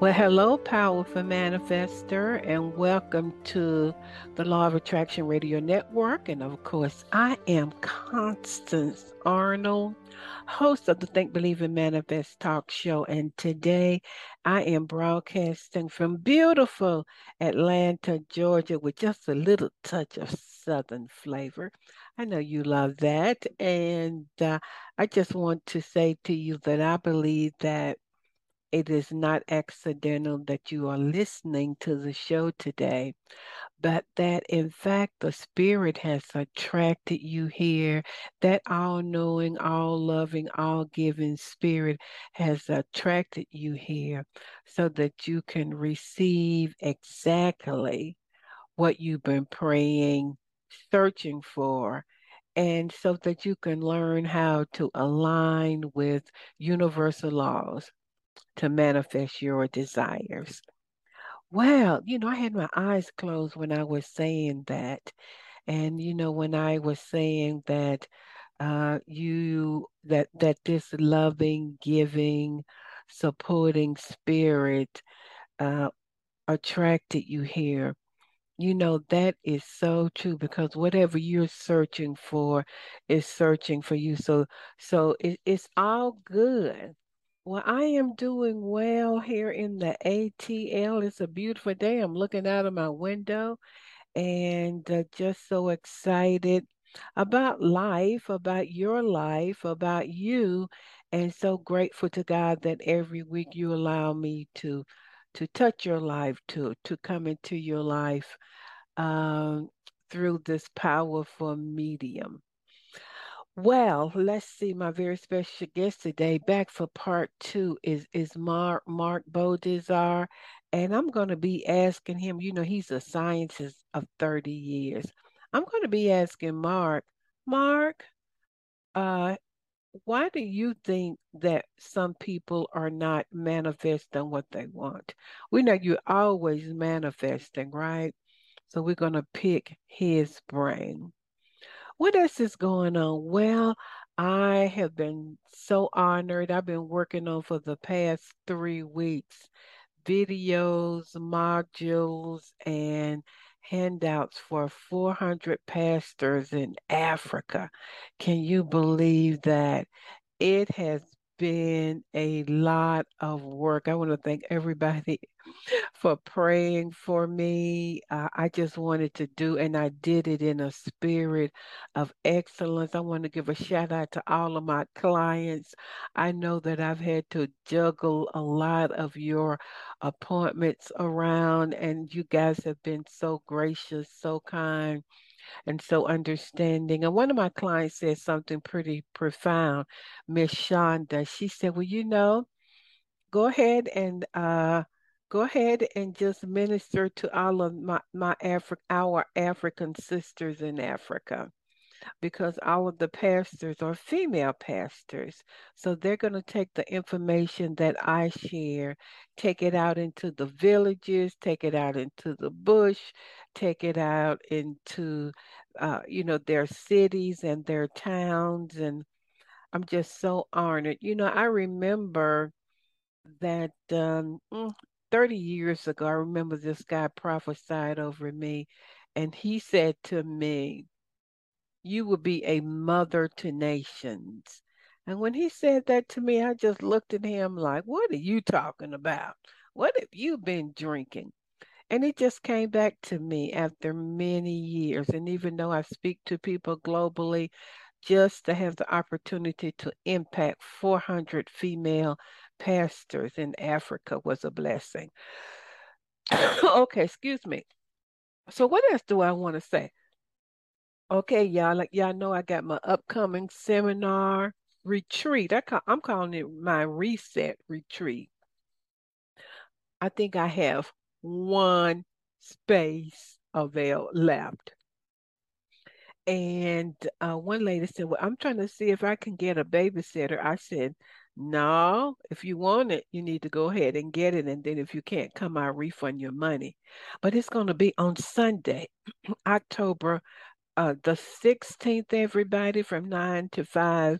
Well, hello, powerful manifester, and welcome to the Law of Attraction Radio Network. And of course, I am Constance Arnold, host of the Think, Believe, and Manifest talk show. And today I am broadcasting from beautiful Atlanta, Georgia, with just a little touch of Southern flavor. I know you love that. And uh, I just want to say to you that I believe that it is not accidental that you are listening to the show today, but that in fact the Spirit has attracted you here. That all knowing, all loving, all giving Spirit has attracted you here so that you can receive exactly what you've been praying, searching for and so that you can learn how to align with universal laws to manifest your desires. Well, you know, I had my eyes closed when I was saying that. And, you know, when I was saying that uh, you, that, that this loving, giving, supporting spirit uh, attracted you here. You know, that is so true because whatever you're searching for is searching for you. So, so it, it's all good well, I am doing well here in the ATL. It's a beautiful day. I'm looking out of my window and uh, just so excited about life, about your life, about you, and so grateful to God that every week you allow me to to touch your life, to to come into your life um, through this powerful medium. Well, let's see. My very special guest today, back for part two, is is Mark Mark Boldizar, and I'm going to be asking him. You know, he's a scientist of 30 years. I'm going to be asking Mark, Mark, uh, why do you think that some people are not manifesting what they want? We know you're always manifesting, right? So we're going to pick his brain. What else is going on? Well, I have been so honored. I've been working on for the past three weeks videos, modules, and handouts for 400 pastors in Africa. Can you believe that? It has been a lot of work. I want to thank everybody for praying for me. Uh, I just wanted to do, and I did it in a spirit of excellence. I want to give a shout out to all of my clients. I know that I've had to juggle a lot of your appointments around, and you guys have been so gracious, so kind and so understanding. And one of my clients said something pretty profound, Miss Shonda. She said, Well, you know, go ahead and uh go ahead and just minister to all of my, my Afri- our African sisters in Africa because all of the pastors are female pastors. So they're going to take the information that I share, take it out into the villages, take it out into the bush, take it out into, uh, you know, their cities and their towns. And I'm just so honored. You know, I remember that um, mm, 30 years ago, I remember this guy prophesied over me, and he said to me, you will be a mother to nations. And when he said that to me, I just looked at him like, What are you talking about? What have you been drinking? And it just came back to me after many years. And even though I speak to people globally, just to have the opportunity to impact 400 female pastors in Africa was a blessing. okay, excuse me. So, what else do I want to say? Okay, y'all, like y'all know I got my upcoming seminar retreat. I call, I'm calling it my reset retreat. I think I have one space avail left. And uh, one lady said, Well, I'm trying to see if I can get a babysitter. I said, No, if you want it, you need to go ahead and get it. And then if you can't come, I'll refund your money. But it's going to be on Sunday, October uh, the 16th, everybody, from 9 to 5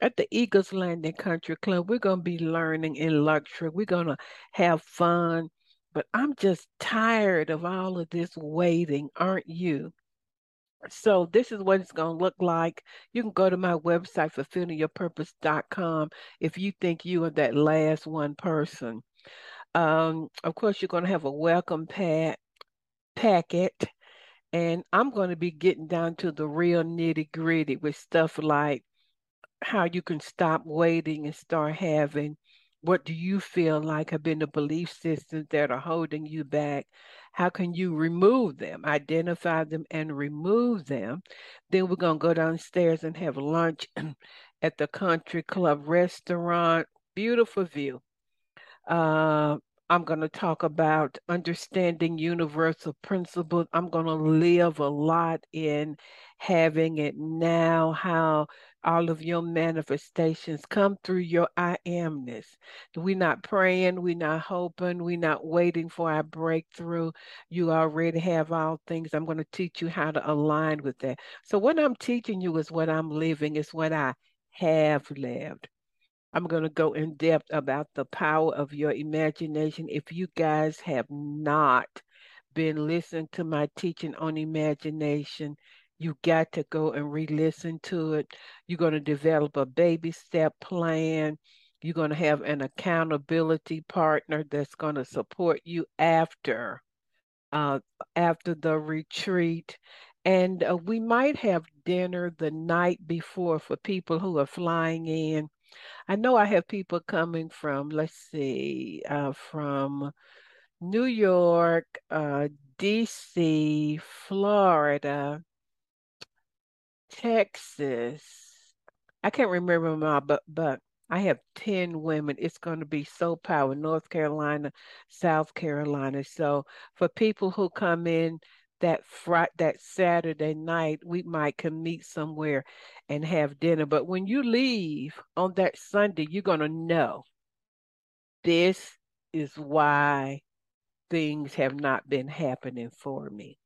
at the Eagles Landing Country Club. We're going to be learning in luxury. We're going to have fun. But I'm just tired of all of this waiting, aren't you? So this is what it's going to look like. You can go to my website, fulfillingyourpurpose.com, if you think you are that last one person. Um, of course, you're going to have a welcome pack packet, and I'm going to be getting down to the real nitty gritty with stuff like how you can stop waiting and start having what do you feel like have been the belief systems that are holding you back how can you remove them, identify them, and remove them? Then we're going to go downstairs and have lunch at the Country Club restaurant. Beautiful view. Uh, I'm going to talk about understanding universal principles. I'm going to live a lot in having it now, how all of your manifestations come through your I amness. We're not praying, we're not hoping, we're not waiting for our breakthrough. You already have all things. I'm going to teach you how to align with that. So, what I'm teaching you is what I'm living, is what I have lived. I'm going to go in depth about the power of your imagination. If you guys have not been listening to my teaching on imagination, you got to go and re-listen to it. You're going to develop a baby step plan. You're going to have an accountability partner that's going to support you after uh, after the retreat. And uh, we might have dinner the night before for people who are flying in. I know I have people coming from, let's see, uh, from New York, uh, DC, Florida, Texas. I can't remember all, but but I have 10 women. It's going to be so powerful. North Carolina, South Carolina. So for people who come in that Friday, that Saturday night, we might can meet somewhere and have dinner. But when you leave on that Sunday, you're to know this is why things have not been happening for me.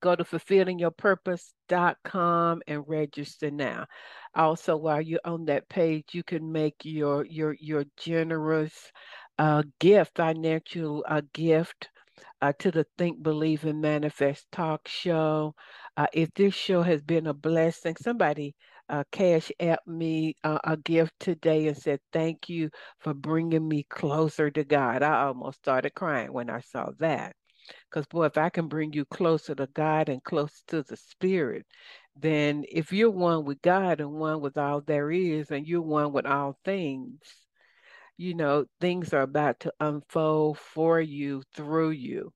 Go to fulfillingyourpurpose.com and register now. Also, while you're on that page, you can make your your your generous uh, gift, financial uh, gift uh, to the Think, Believe, and Manifest talk show. Uh, if this show has been a blessing, somebody uh, cash me uh, a gift today and said, Thank you for bringing me closer to God. I almost started crying when I saw that. Because, boy, if I can bring you closer to God and closer to the Spirit, then if you're one with God and one with all there is, and you're one with all things, you know, things are about to unfold for you through you.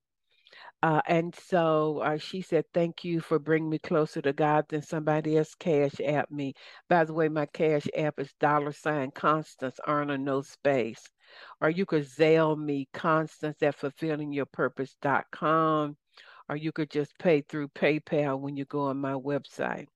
Uh, and so uh, she said, Thank you for bringing me closer to God. than somebody else cash app me. By the way, my cash app is dollar sign Constance Arnold, no space or you could Zelle me Constance at fulfillingyourpurpose.com, or you could just pay through PayPal when you go on my website.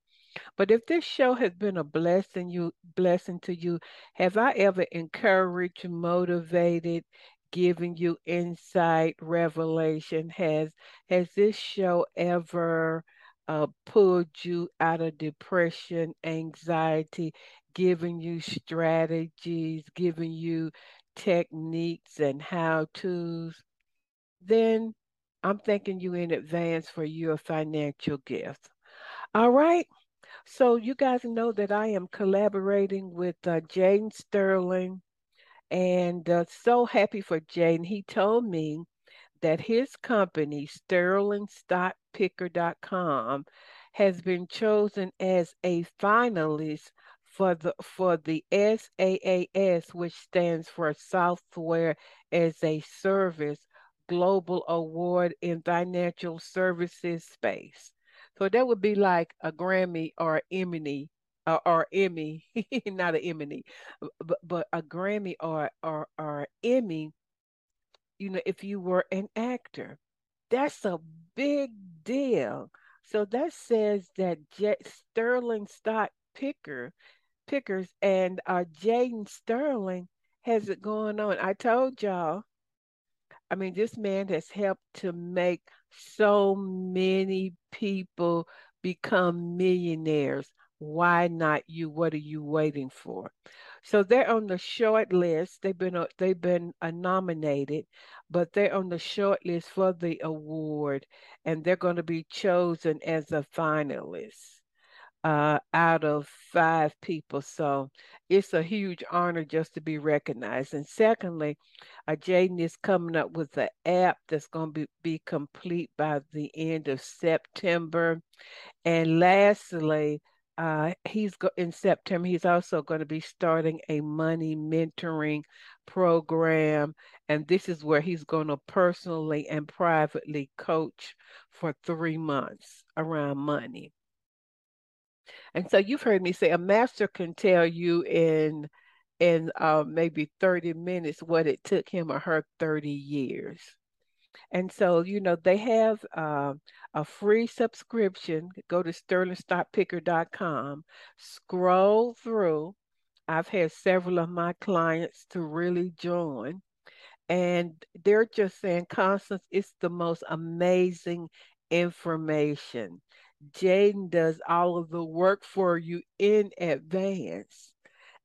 But if this show has been a blessing you blessing to you, have I ever encouraged, motivated, giving you insight, revelation? Has has this show ever uh, pulled you out of depression, anxiety, giving you strategies, giving you techniques and how to's, then I'm thanking you in advance for your financial gift. All right. So you guys know that I am collaborating with uh, Jaden Sterling, and uh, so happy for Jane. He told me that his company, SterlingStockPicker.com, has been chosen as a finalist for the for the SaaS, which stands for Software as a Service Global Award in Financial Services Space. So that would be like a Grammy or Emmy or, or Emmy, not an Emmy, but, but a Grammy or or or Emmy you know, if you were an actor. That's a big deal. So that says that Sterling stock picker pickers and uh, Jaden Sterling has it going on. I told y'all. I mean, this man has helped to make so many people become millionaires. Why not you? What are you waiting for? So they're on the short list. They've been uh, they've been uh, nominated, but they're on the short list for the award, and they're going to be chosen as a finalist uh, out of five people. So it's a huge honor just to be recognized. And secondly, uh, Jaden is coming up with an app that's going to be, be complete by the end of September. And lastly, uh, he's go- in September. He's also going to be starting a money mentoring program, and this is where he's going to personally and privately coach for three months around money. And so you've heard me say a master can tell you in in uh, maybe 30 minutes what it took him or her 30 years. And so, you know, they have uh, a free subscription. Go to sterlingstockpicker.com, scroll through. I've had several of my clients to really join. And they're just saying, Constance, it's the most amazing information. Jaden does all of the work for you in advance.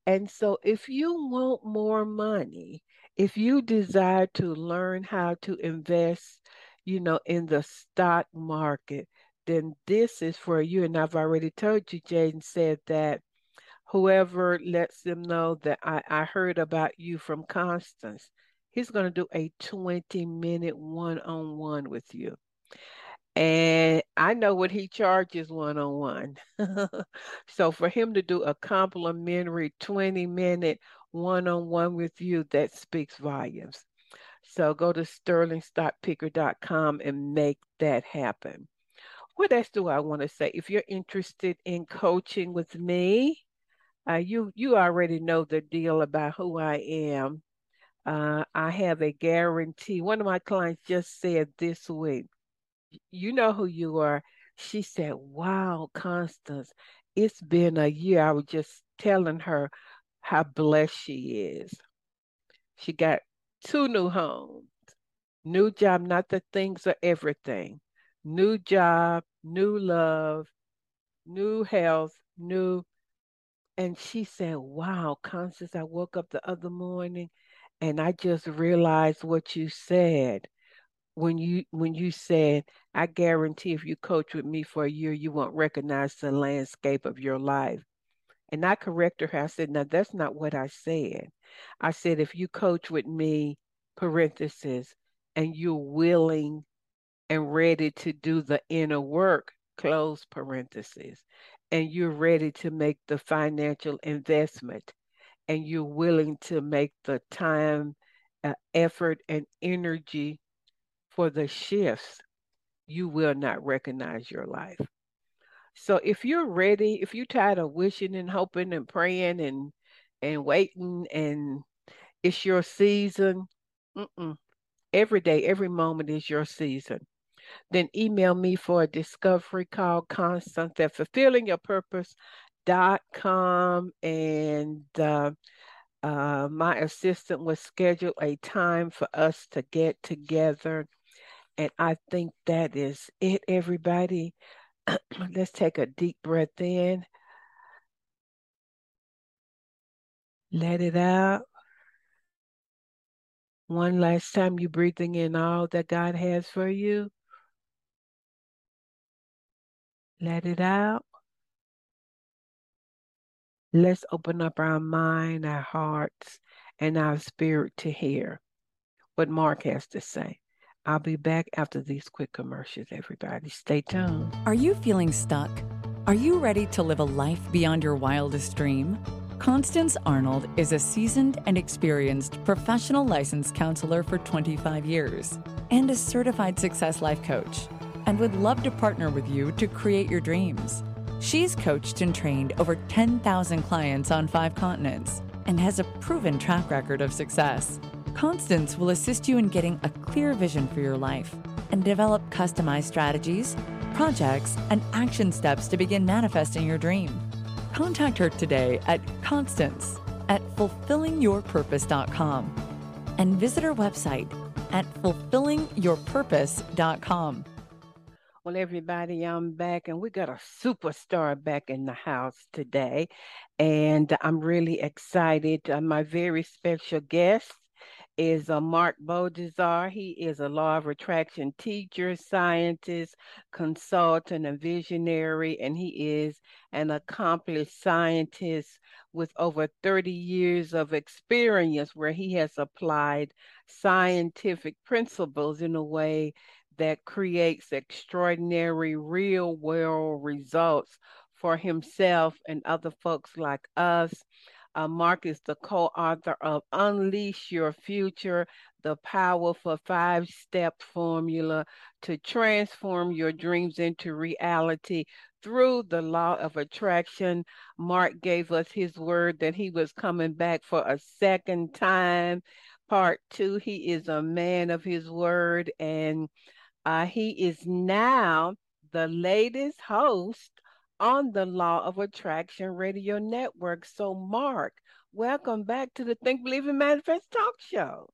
And so, if you want more money, if you desire to learn how to invest, you know, in the stock market, then this is for you. And I've already told you, Jaden said that whoever lets them know that I, I heard about you from Constance, he's going to do a 20 minute one on one with you. And I know what he charges one on one. So for him to do a complimentary 20 minute one on one with you, that speaks volumes. So go to sterlingstockpicker.com and make that happen. What else do I want to say? If you're interested in coaching with me, uh, you you already know the deal about who I am. Uh, I have a guarantee. One of my clients just said this week, "You know who you are." She said, "Wow, Constance, it's been a year. I was just telling her how blessed she is. She got two new homes, new job, not that things are everything. New job, new love, new health, new. And she said, Wow, Constance, I woke up the other morning and I just realized what you said when you when you said i guarantee if you coach with me for a year you won't recognize the landscape of your life. And i corrected her. I said now that's not what i said. I said if you coach with me parenthesis and you're willing and ready to do the inner work close parenthesis and you're ready to make the financial investment and you're willing to make the time uh, effort and energy for the shifts, you will not recognize your life. So if you're ready, if you're tired of wishing and hoping and praying and and waiting and it's your season, every day, every moment is your season. Then email me for a discovery call, Constance at fulfillingyourpurpose.com and uh, uh, my assistant will schedule a time for us to get together and I think that is it, everybody. Let's take a deep breath in. Let it out. One last time, you breathing in all that God has for you. Let it out. Let's open up our mind, our hearts, and our spirit to hear what Mark has to say. I'll be back after these quick commercials, everybody. Stay tuned. Are you feeling stuck? Are you ready to live a life beyond your wildest dream? Constance Arnold is a seasoned and experienced professional licensed counselor for 25 years and a certified success life coach and would love to partner with you to create your dreams. She's coached and trained over 10,000 clients on five continents and has a proven track record of success. Constance will assist you in getting a clear vision for your life and develop customized strategies, projects, and action steps to begin manifesting your dream. Contact her today at Constance at fulfillingyourpurpose.com and visit her website at fulfillingyourpurpose.com. Well, everybody, I'm back, and we got a superstar back in the house today, and I'm really excited. Uh, my very special guest is uh, Mark Boldizar. He is a law of attraction teacher, scientist, consultant, and visionary, and he is an accomplished scientist with over 30 years of experience where he has applied scientific principles in a way that creates extraordinary real world results for himself and other folks like us. Uh, Mark is the co author of Unleash Your Future, the powerful five step formula to transform your dreams into reality through the law of attraction. Mark gave us his word that he was coming back for a second time. Part two, he is a man of his word, and uh, he is now the latest host on the Law of Attraction Radio Network. So, Mark, welcome back to the Think, Believe, and Manifest Talk Show.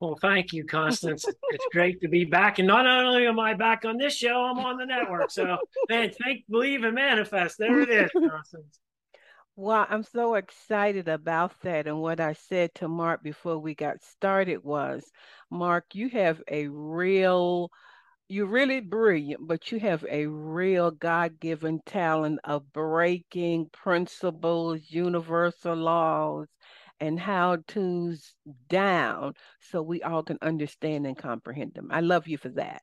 Well, thank you, Constance. it's great to be back. And not only am I back on this show, I'm on the network. So, man, think, believe, and manifest. There it is, Constance. Well, I'm so excited about that. And what I said to Mark before we got started was, Mark, you have a real you're really brilliant, but you have a real God given talent of breaking principles, universal laws, and how to's down so we all can understand and comprehend them. I love you for that.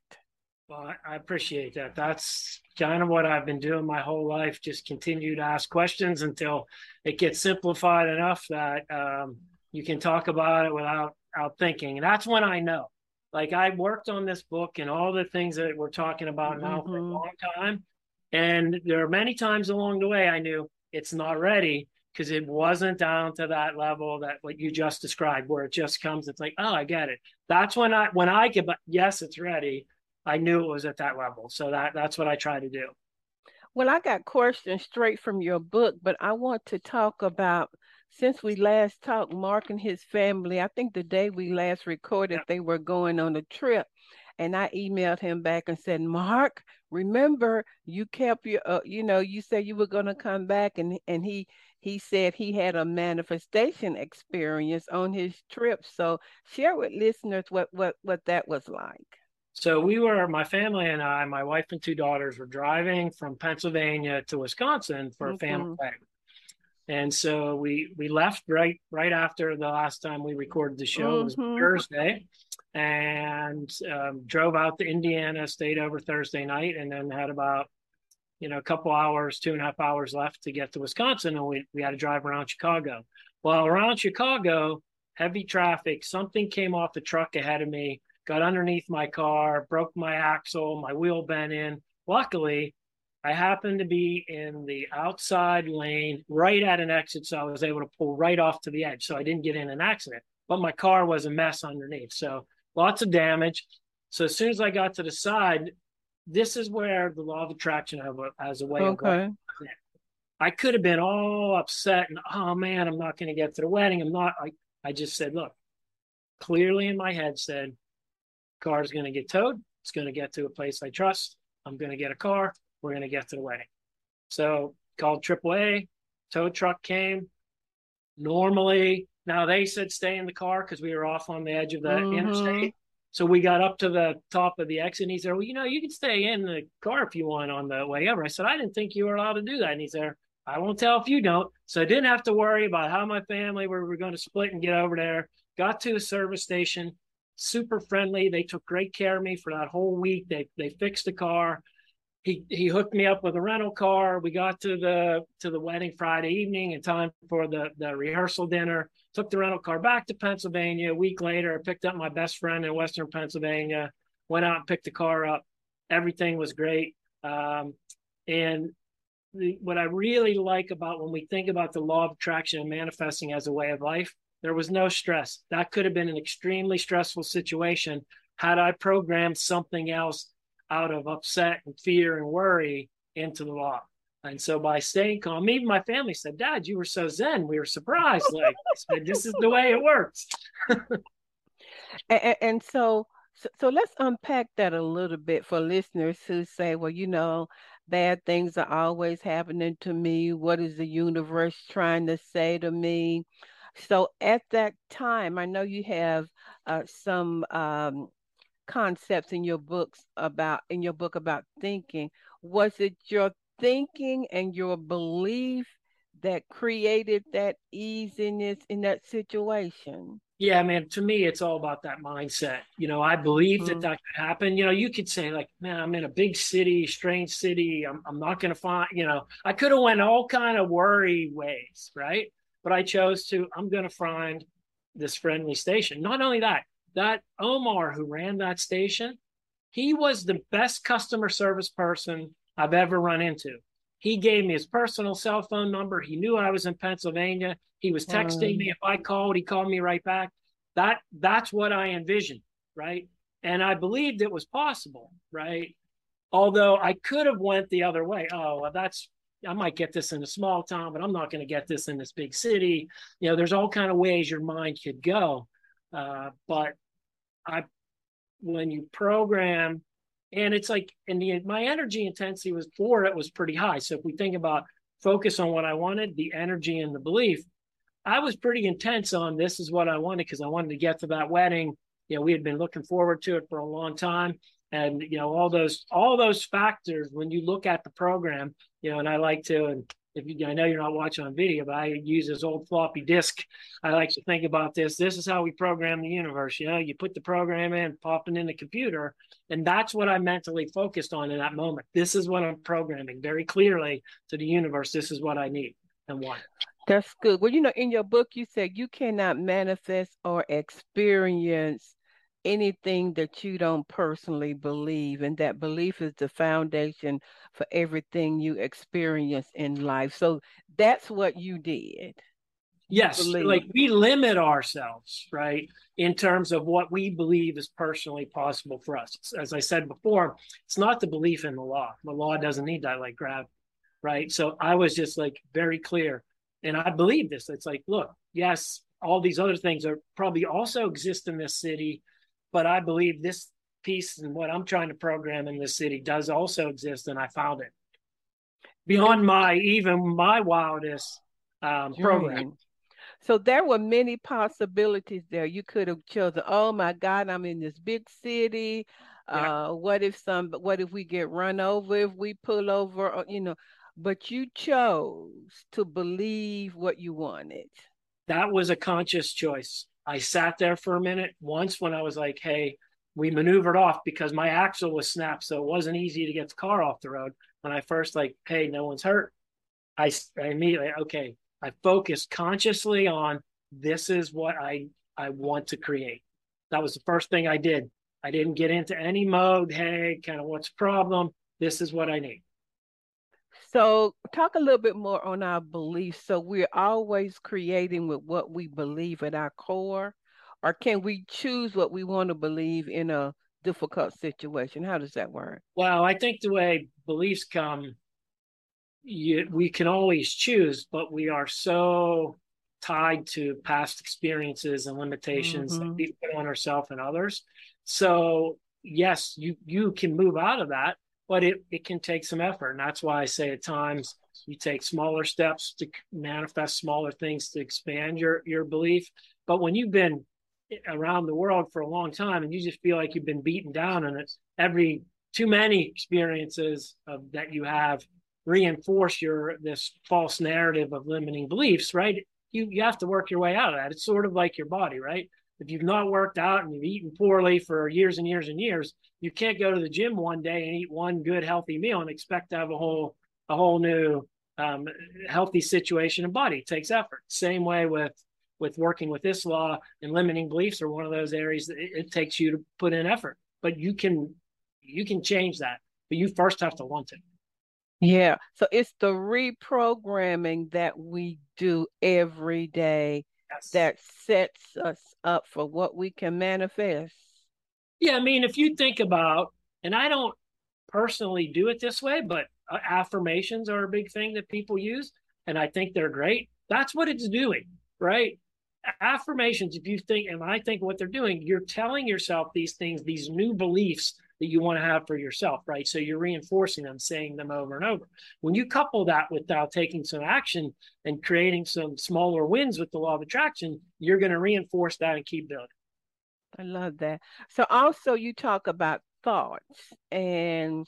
Well, I appreciate that. That's kind of what I've been doing my whole life. Just continue to ask questions until it gets simplified enough that um, you can talk about it without, without thinking. That's when I know like I worked on this book and all the things that we're talking about now mm-hmm. for a mm-hmm. long time. And there are many times along the way I knew it's not ready because it wasn't down to that level that what you just described, where it just comes, it's like, oh, I get it. That's when I when I get yes, it's ready. I knew it was at that level. So that that's what I try to do. Well, I got questions straight from your book, but I want to talk about since we last talked, Mark and his family, I think the day we last recorded, they were going on a trip. And I emailed him back and said, Mark, remember you kept your, uh, you know, you said you were going to come back. And, and he, he said he had a manifestation experience on his trip. So share with listeners what, what, what that was like. So we were, my family and I, my wife and two daughters were driving from Pennsylvania to Wisconsin for a family mm-hmm. wedding and so we we left right right after the last time we recorded the show mm-hmm. was Thursday, and um, drove out to Indiana, stayed over Thursday night, and then had about you know a couple hours, two and a half hours left to get to Wisconsin, and we we had to drive around Chicago. Well, around Chicago, heavy traffic. Something came off the truck ahead of me, got underneath my car, broke my axle, my wheel bent in. Luckily, I happened to be in the outside lane right at an exit, so I was able to pull right off to the edge. So I didn't get in an accident, but my car was a mess underneath. So lots of damage. So as soon as I got to the side, this is where the law of attraction has a way okay. of going. I could have been all upset and oh man, I'm not going to get to the wedding. I'm not. I I just said, look, clearly in my head said, car is going to get towed. It's going to get to a place I trust. I'm going to get a car we're going to get to the wedding. So called AAA, tow truck came. Normally, now they said stay in the car because we were off on the edge of the mm-hmm. interstate. So we got up to the top of the exit and he said, Well, you know, you can stay in the car if you want on the way over. I said, I didn't think you were allowed to do that. And he said, I won't tell if you don't. So I didn't have to worry about how my family were, were going to split and get over there. Got to a service station, super friendly. They took great care of me for that whole week. They they fixed the car he he hooked me up with a rental car. We got to the to the wedding Friday evening in time for the the rehearsal dinner. Took the rental car back to Pennsylvania. A week later, I picked up my best friend in Western Pennsylvania. Went out and picked the car up. Everything was great. Um, and the, what I really like about when we think about the law of attraction and manifesting as a way of life, There was no stress. That could have been an extremely stressful situation had I programmed something else out of upset and fear and worry into the law. And so by staying calm, even my family said, Dad, you were so zen. We were surprised. Like, said, this is the way it works. and, and so, so, so let's unpack that a little bit for listeners who say, well, you know, bad things are always happening to me. What is the universe trying to say to me? So at that time, I know you have uh, some um, concepts in your books about in your book about thinking. Was it your thinking and your belief that created that easiness in that situation? Yeah, man, to me, it's all about that mindset. You know, I believe mm-hmm. that that could happen. You know, you could say like, man, I'm in a big city, strange city. I'm, I'm not going to find, you know, I could have went all kind of worry ways, right? But I chose to, I'm going to find this friendly station. Not only that, that Omar who ran that station, he was the best customer service person I've ever run into. He gave me his personal cell phone number. He knew I was in Pennsylvania. He was texting um, me if I called, he called me right back. That that's what I envisioned, right? And I believed it was possible, right? Although I could have went the other way. Oh, well, that's I might get this in a small town, but I'm not going to get this in this big city. You know, there's all kind of ways your mind could go. Uh, but I, when you program and it's like and the my energy intensity was for it was pretty high. So if we think about focus on what i wanted the energy and the belief i was pretty intense on this is what i wanted because i wanted to get to that wedding. You know we had been looking forward to it for a long time. And you know all those all those factors when you look at the program you know and i like to and if you, I know you're not watching on video, but I use this old floppy disk. I like to think about this. This is how we program the universe. You know, you put the program in, pop it in the computer, and that's what I mentally focused on in that moment. This is what I'm programming very clearly to the universe. This is what I need and want. That's good. Well, you know, in your book, you said you cannot manifest or experience anything that you don't personally believe and that belief is the foundation for everything you experience in life. So that's what you did yes like we limit ourselves right in terms of what we believe is personally possible for us. As i said before it's not the belief in the law. The law doesn't need that like gravity right? So i was just like very clear and i believe this. It's like look yes all these other things are probably also exist in this city but I believe this piece and what I'm trying to program in this city does also exist, and I found it beyond my even my wildest um, program. So there were many possibilities there. You could have chosen, oh my God, I'm in this big city. Yeah. Uh, what if some what if we get run over if we pull over or, you know but you chose to believe what you wanted that was a conscious choice I sat there for a minute once when I was like, hey, we maneuvered off because my axle was snapped. So it wasn't easy to get the car off the road. When I first like, hey, no one's hurt. I, I immediately, okay, I focused consciously on this is what I, I want to create. That was the first thing I did. I didn't get into any mode. Hey, kind of what's the problem? This is what I need. So, talk a little bit more on our beliefs. So, we're always creating with what we believe at our core, or can we choose what we want to believe in a difficult situation? How does that work? Well, I think the way beliefs come, you, we can always choose, but we are so tied to past experiences and limitations mm-hmm. that we put on ourselves and others. So, yes, you you can move out of that but it, it can take some effort. And that's why I say at times you take smaller steps to manifest smaller things to expand your, your belief. But when you've been around the world for a long time and you just feel like you've been beaten down and it's every too many experiences of, that you have reinforce your this false narrative of limiting beliefs, right? You you have to work your way out of that. It's sort of like your body, right? If you've not worked out and you've eaten poorly for years and years and years, you can't go to the gym one day and eat one good healthy meal and expect to have a whole a whole new um, healthy situation and body. It takes effort. Same way with with working with this law and limiting beliefs are one of those areas that it, it takes you to put in effort. But you can you can change that, but you first have to want it. Yeah. So it's the reprogramming that we do every day yes. that sets us up for what we can manifest. Yeah, I mean, if you think about, and I don't personally do it this way, but uh, affirmations are a big thing that people use, and I think they're great. That's what it's doing, right? Affirmations, if you think, and I think what they're doing, you're telling yourself these things, these new beliefs that you want to have for yourself, right? So you're reinforcing them, saying them over and over. When you couple that with now taking some action and creating some smaller wins with the law of attraction, you're going to reinforce that and keep building. I love that. So also you talk about thoughts and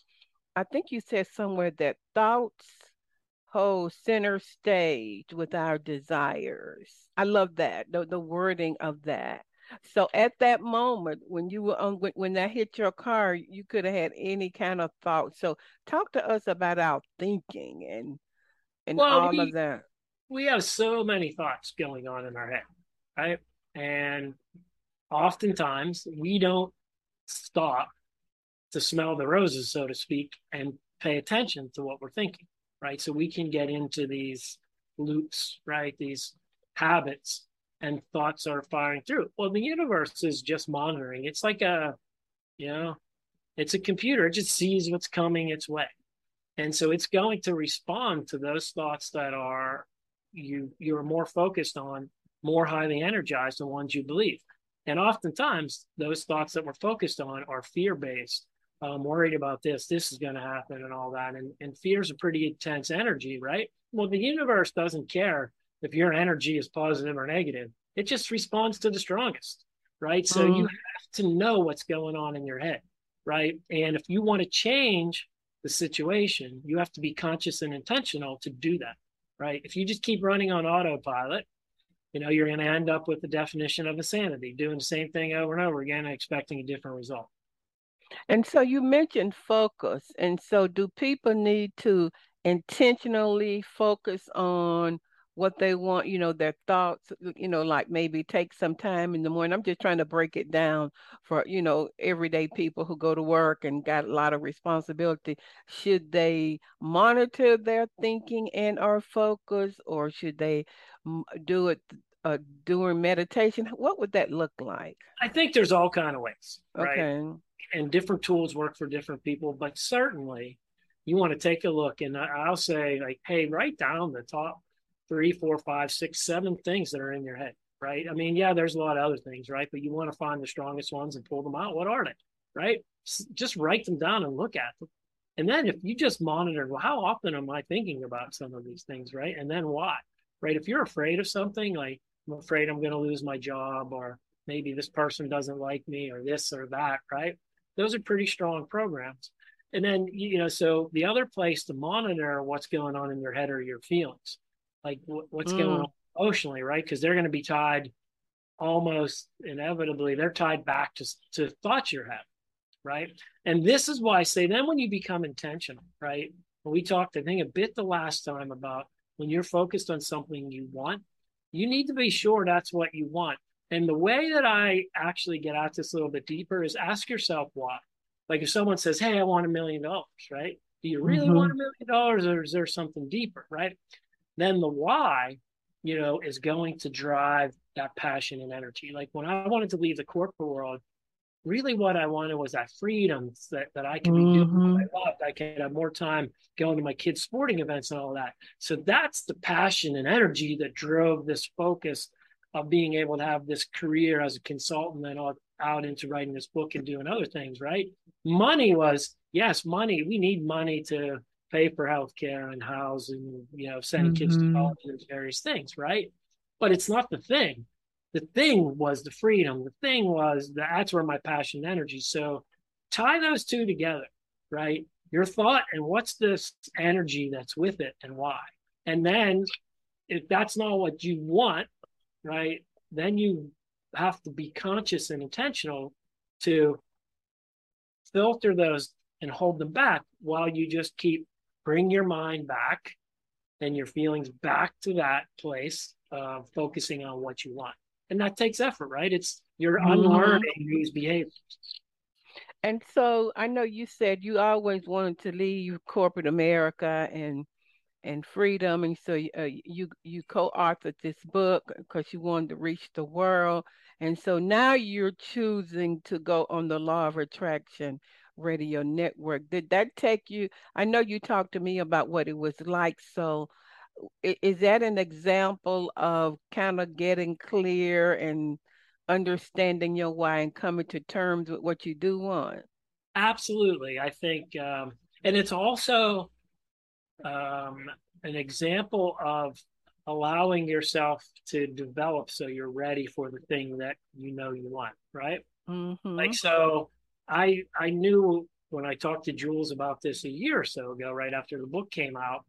I think you said somewhere that thoughts hold center stage with our desires. I love that, the, the wording of that. So at that moment, when you were on, when, when that hit your car, you could have had any kind of thought. So talk to us about our thinking and and well, all we, of that. We have so many thoughts going on in our head, right? And oftentimes we don't stop to smell the roses, so to speak, and pay attention to what we're thinking, right? So we can get into these loops, right? These habits and thoughts are firing through. Well, the universe is just monitoring. It's like a, you know, it's a computer. It just sees what's coming its way. And so it's going to respond to those thoughts that are you you're more focused on, more highly energized, the ones you believe. And oftentimes those thoughts that we're focused on are fear-based. I'm worried about this, this is going to happen and all that. And, and fear is a pretty intense energy, right? Well, the universe doesn't care if your energy is positive or negative. It just responds to the strongest, right? So mm. you have to know what's going on in your head, right? And if you want to change the situation, you have to be conscious and intentional to do that, right? If you just keep running on autopilot, you know, you're going to end up with the definition of insanity, doing the same thing over and over again and expecting a different result. And so you mentioned focus. And so do people need to intentionally focus on what they want, you know, their thoughts, you know, like maybe take some time in the morning. I'm just trying to break it down for, you know, everyday people who go to work and got a lot of responsibility. Should they monitor their thinking and our focus, or should they do it uh, during meditation? What would that look like? I think there's all kind of ways, right? Okay. And different tools work for different people, but certainly you want to take a look and I'll say like, hey, write down the top three, four, five, six, seven things that are in your head, right? I mean, yeah, there's a lot of other things, right? But you want to find the strongest ones and pull them out. What are they, right? Just write them down and look at them. And then if you just monitor, well, how often am I thinking about some of these things, right? And then why, right? If you're afraid of something, like I'm afraid I'm going to lose my job, or maybe this person doesn't like me, or this or that, right? Those are pretty strong programs. And then, you know, so the other place to monitor what's going on in your head are your feelings like what's mm. going on emotionally, right? Because they're going to be tied almost inevitably, they're tied back to, to thoughts you're having, right? And this is why I say then when you become intentional, right? we talked, I think, a bit the last time about when you're focused on something you want, you need to be sure that's what you want. And the way that I actually get at this a little bit deeper is ask yourself why. Like if someone says, Hey, I want a million dollars, right? Do you really mm-hmm. want a million dollars or is there something deeper, right? Then the why, you know, is going to drive that passion and energy. Like when I wanted to leave the corporate world, really what I wanted was that freedom that, that I could be mm-hmm. doing what I loved. I could have more time going to my kids' sporting events and all that. So that's the passion and energy that drove this focus of being able to have this career as a consultant and out, out into writing this book and doing other things, right? Money was, yes, money. We need money to pay for healthcare and housing, you know, send mm-hmm. kids to mm-hmm. college and various things, right? But it's not the thing. The thing was the freedom. The thing was that that's where my passion and energy. So tie those two together, right? Your thought and what's this energy that's with it and why. And then if that's not what you want, right, then you have to be conscious and intentional to filter those and hold them back while you just keep bring your mind back and your feelings back to that place of focusing on what you want. And that takes effort, right? It's you're mm-hmm. unlearning these behaviors. And so I know you said you always wanted to leave corporate America and and freedom. And so uh, you you co-authored this book because you wanted to reach the world. And so now you're choosing to go on the Law of Attraction Radio Network. Did that take you? I know you talked to me about what it was like. So is that an example of kind of getting clear and understanding your why and coming to terms with what you do want? Absolutely. I think, um, and it's also um, an example of allowing yourself to develop so you're ready for the thing that you know you want, right? Mm-hmm. Like, so I, I knew when I talked to Jules about this a year or so ago, right after the book came out,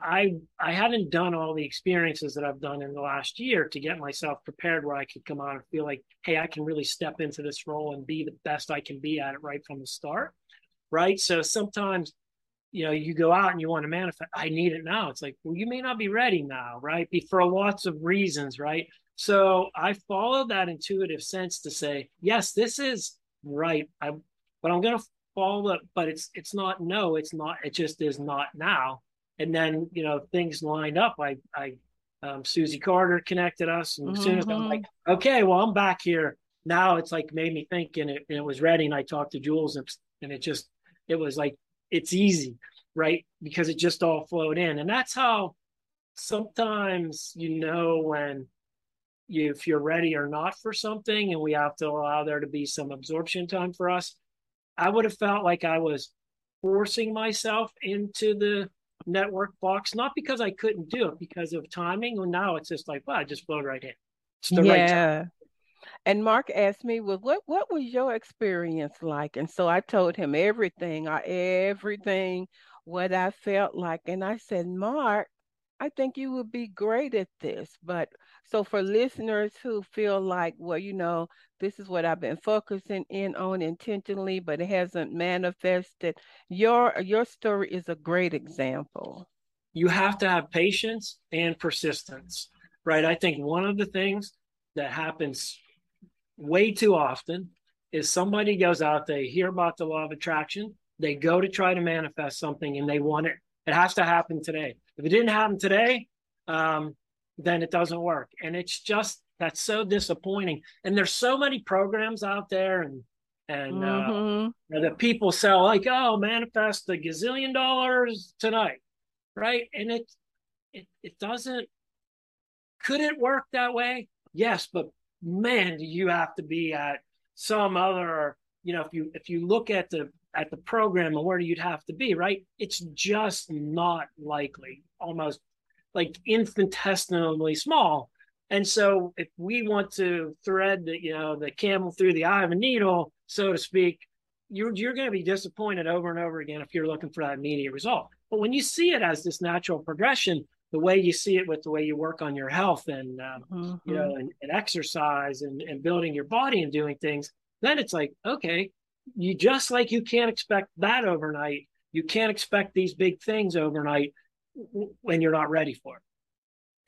I I hadn't done all the experiences that I've done in the last year to get myself prepared where I could come out and feel like, hey, I can really step into this role and be the best I can be at it right from the start. Right. So sometimes, you know, you go out and you want to manifest, I need it now. It's like, well, you may not be ready now, right? Be for lots of reasons, right? So I followed that intuitive sense to say, yes, this is right. I but I'm gonna follow but it's it's not no, it's not, it just is not now and then you know things lined up. I I um, Susie Carter connected us, and mm-hmm. as soon as I'm mm-hmm. like, okay, well I'm back here now. It's like made me think, and it, and it was ready. And I talked to Jules, and, and it just it was like it's easy, right? Because it just all flowed in, and that's how sometimes you know when if you're ready or not for something, and we have to allow there to be some absorption time for us. I would have felt like I was forcing myself into the network box, not because I couldn't do it, because of timing. And now it's just like, well, I just flowed right in. It's the yeah. Right time. and Mark asked me, well, what what was your experience like? And so I told him everything, I everything, what I felt like. And I said, Mark, I think you would be great at this. But so for listeners who feel like, well, you know, this is what I've been focusing in on intentionally, but it hasn't manifested, your your story is a great example. You have to have patience and persistence, right? I think one of the things that happens way too often is somebody goes out, they hear about the law of attraction, they go to try to manifest something and they want it. It has to happen today if it didn't happen today, um, then it doesn't work. And it's just that's so disappointing. And there's so many programs out there, and and uh, mm-hmm. uh, that people sell like, oh, manifest a gazillion dollars tonight, right? And it it it doesn't. Could it work that way? Yes, but man, do you have to be at some other you know if you if you look at the at the program and where you'd have to be, right? It's just not likely, almost like infinitesimally small. And so if we want to thread the, you know, the camel through the eye of a needle, so to speak, you're you're going to be disappointed over and over again if you're looking for that immediate result. But when you see it as this natural progression, the way you see it with the way you work on your health and um, mm-hmm. you know and, and exercise and, and building your body and doing things, then it's like okay, you just like you can't expect that overnight, you can't expect these big things overnight when you're not ready for it.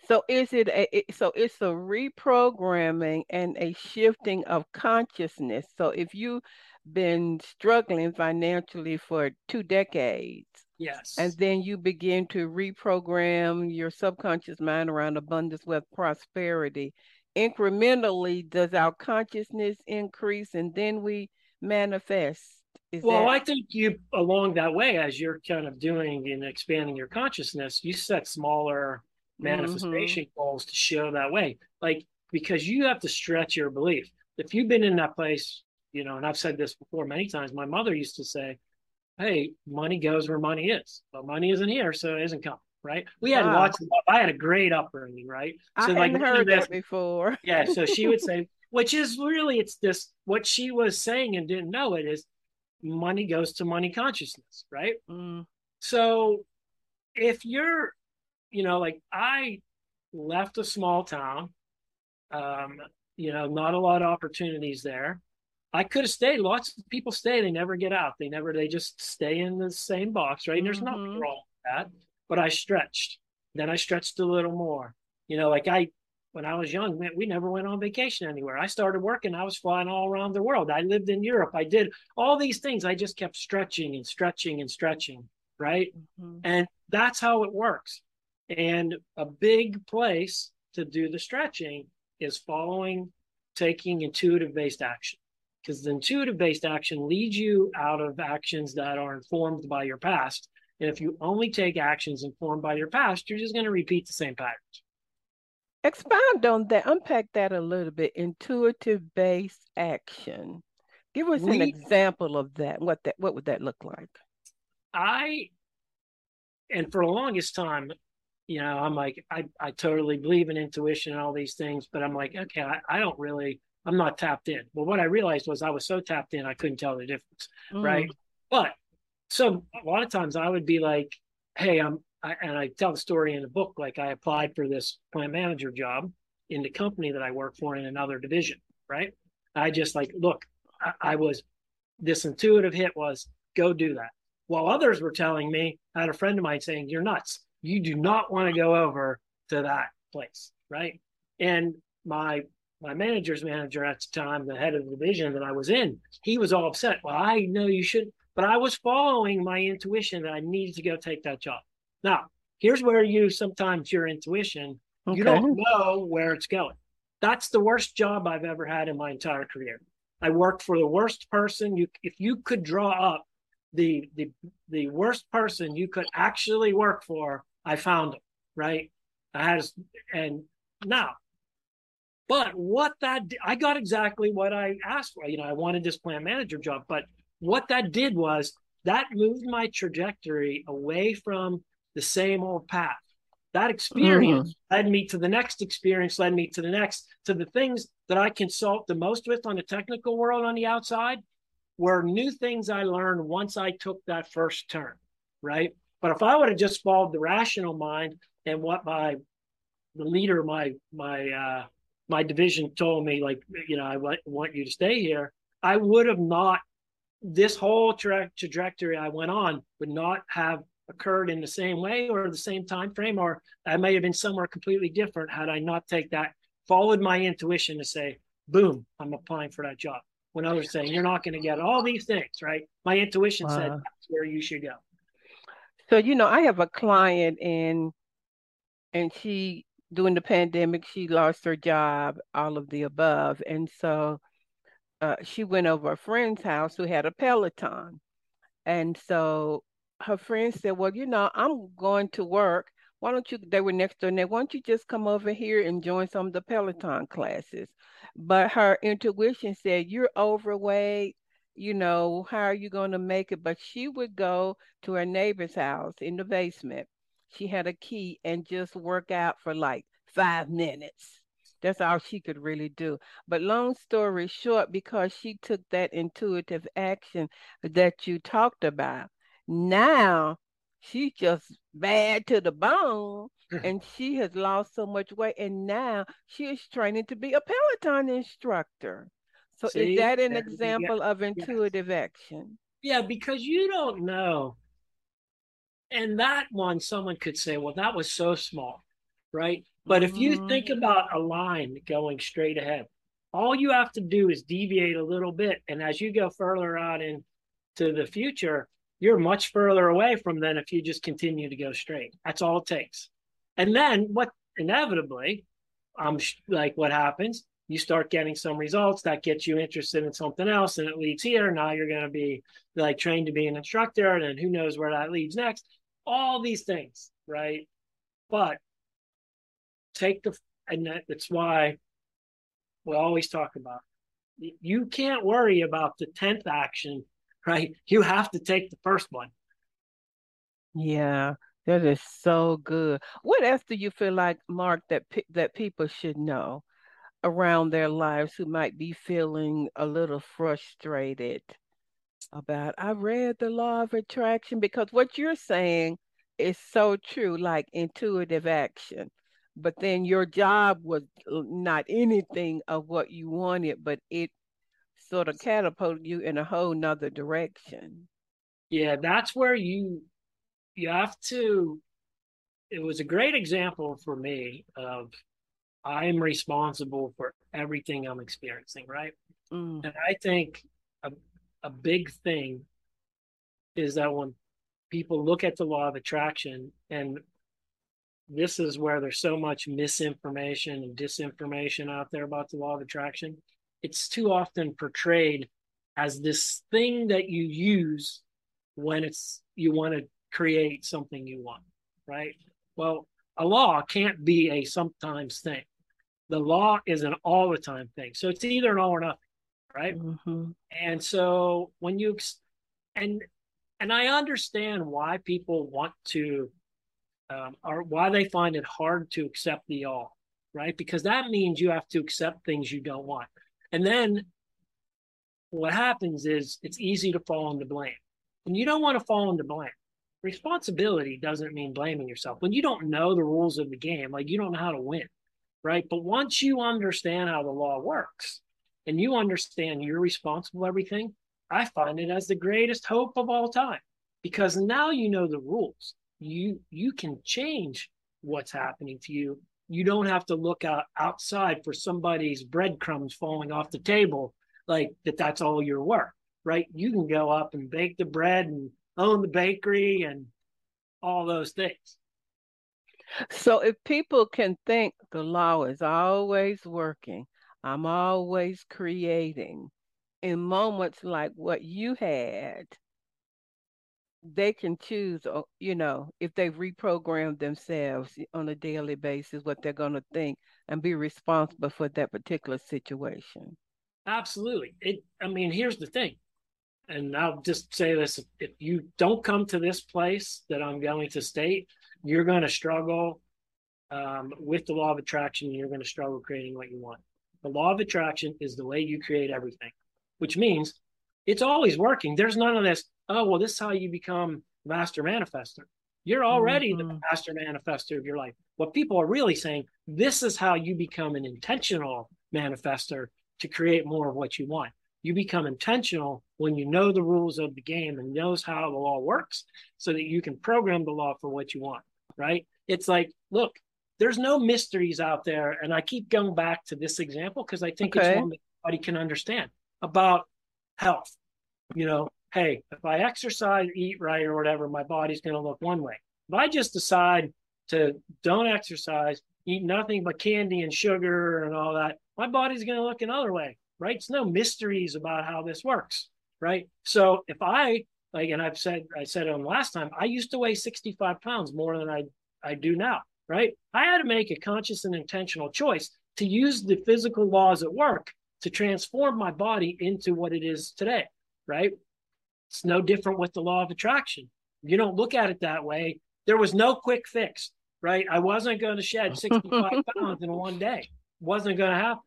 So is it a so it's a reprogramming and a shifting of consciousness. So if you've been struggling financially for two decades, yes, and then you begin to reprogram your subconscious mind around abundance, wealth, prosperity, incrementally does our consciousness increase, and then we manifest? Is well, that... I think you along that way, as you're kind of doing and expanding your consciousness, you set smaller manifestation mm-hmm. goals to show that way. Like because you have to stretch your belief. If you've been in that place, you know, and I've said this before many times, my mother used to say, Hey, money goes where money is. But money isn't here, so it isn't coming. Right. We had wow. lots of I had a great upbringing, right? So I like heard that before. yeah. So she would say, which is really it's this what she was saying and didn't know it is money goes to money consciousness right? Mm. so if you're you know like i left a small town um you know not a lot of opportunities there. I could have stayed. Lots of people stay. They never get out. They never they just stay in the same box right? And there's mm-hmm. nothing wrong with that but i stretched. Then i stretched a little more. You know like i when I was young, we never went on vacation anywhere. I started working, I was flying all around the world. I lived in Europe. I did all these things. I just kept stretching and stretching and stretching. right? Mm-hmm. And that's how it works. And a big place to do the stretching is following, taking intuitive based action. Because the intuitive based action leads you out of actions that are informed by your past. And if you only take actions informed by your past, you're just going to repeat the same patterns. Expound on that, unpack that a little bit. Intuitive based action. Give us we, an example of that. What that what would that look like? I and for the longest time, you know, I'm like, I, I totally believe in intuition and all these things, but I'm like, okay, I, I don't really, I'm not tapped in. Well, what I realized was I was so tapped in, I couldn't tell the difference. Mm. Right. But so a lot of times I would be like, hey, I'm, I, and I tell the story in the book, like I applied for this plant manager job in the company that I work for in another division. Right. I just like, look, I, I was, this intuitive hit was go do that. While others were telling me, I had a friend of mine saying, you're nuts you do not want to go over to that place, right? And my my manager's manager at the time, the head of the division that I was in, he was all upset. Well, I know you should, but I was following my intuition that I needed to go take that job. Now, here's where you sometimes your intuition, okay. you don't know where it's going. That's the worst job I've ever had in my entire career. I worked for the worst person. You, if you could draw up the the the worst person you could actually work for I found him, right? I had, and now, but what that, I got exactly what I asked for. You know, I wanted this plant manager job, but what that did was that moved my trajectory away from the same old path. That experience mm-hmm. led me to the next experience, led me to the next, to the things that I consult the most with on the technical world on the outside were new things I learned once I took that first turn, right? But if I would have just followed the rational mind and what my the leader my my uh, my division told me, like you know, I want, want you to stay here, I would have not. This whole tra- trajectory I went on would not have occurred in the same way or the same time frame, or I may have been somewhere completely different had I not take that followed my intuition to say, "Boom, I'm applying for that job." When others saying you're not going to get all these things, right? My intuition wow. said that's where you should go. So, you know, I have a client and and she during the pandemic she lost her job, all of the above. And so uh, she went over a friend's house who had a Peloton. And so her friend said, Well, you know, I'm going to work. Why don't you? They were next door, they, why don't you just come over here and join some of the Peloton classes? But her intuition said, You're overweight you know, how are you going to make it? But she would go to her neighbor's house in the basement. She had a key and just work out for like five minutes. That's all she could really do. But long story short, because she took that intuitive action that you talked about, now she's just bad to the bone and she has lost so much weight. And now she is training to be a Peloton instructor. So See? is that an example yeah. of intuitive yeah. action? Yeah, because you don't know. And that one, someone could say, well, that was so small, right? But if you mm-hmm. think about a line going straight ahead, all you have to do is deviate a little bit. And as you go further out into the future, you're much further away from then if you just continue to go straight. That's all it takes. And then what inevitably, um, like what happens, you start getting some results that gets you interested in something else and it leads here now you're going to be like trained to be an instructor and then who knows where that leads next all these things right but take the and that's why we always talk about you can't worry about the 10th action right? You have to take the first one. Yeah that is so good. What else do you feel like mark that that people should know around their lives who might be feeling a little frustrated about I read the law of attraction because what you're saying is so true like intuitive action but then your job was uh, not anything of what you wanted but it sort of catapult you in a whole nother direction yeah that's where you you have to it was a great example for me of I'm responsible for everything I'm experiencing, right? Mm. And I think a, a big thing is that when people look at the law of attraction and this is where there's so much misinformation and disinformation out there about the law of attraction. It's too often portrayed as this thing that you use when it's you want to create something you want, right? Well, a law can't be a sometimes thing. The law is an all the time thing. So it's either an all or nothing, right? Mm-hmm. And so when you and and I understand why people want to um, or why they find it hard to accept the all, right? Because that means you have to accept things you don't want. And then what happens is it's easy to fall into blame. And you don't want to fall into blame. Responsibility doesn't mean blaming yourself. When you don't know the rules of the game, like you don't know how to win, right? But once you understand how the law works and you understand you're responsible for everything, I find it as the greatest hope of all time because now you know the rules you you can change what's happening to you you don't have to look out outside for somebody's breadcrumbs falling off the table like that that's all your work right? You can go up and bake the bread and own the bakery and all those things. So if people can think the law is always working i'm always creating in moments like what you had they can choose, uh, you know, if they reprogram themselves on a daily basis, what they're going to think and be responsible for that particular situation. Absolutely. It. I mean, here's the thing, and I'll just say this: if you don't come to this place that I'm going to state, you're going to struggle um, with the law of attraction. You're going to struggle creating what you want. The law of attraction is the way you create everything, which means it's always working. There's none of this oh, well, this is how you become master manifester. You're already mm-hmm. the master manifester of your life. What people are really saying, this is how you become an intentional manifester to create more of what you want. You become intentional when you know the rules of the game and knows how the law works so that you can program the law for what you want, right? It's like, look, there's no mysteries out there. And I keep going back to this example because I think okay. it's one that everybody can understand about health. You know, hey, if I exercise, eat right, or whatever, my body's going to look one way. If I just decide to don't exercise, eat nothing but candy and sugar and all that, my body's going to look another way, right? It's no mysteries about how this works, right? So if I like, and I've said I said it last time, I used to weigh 65 pounds more than I I do now, right? I had to make a conscious and intentional choice to use the physical laws at work to transform my body into what it is today, right? It's no different with the law of attraction. You don't look at it that way. There was no quick fix, right? I wasn't going to shed 65 pounds in one day. Wasn't going to happen.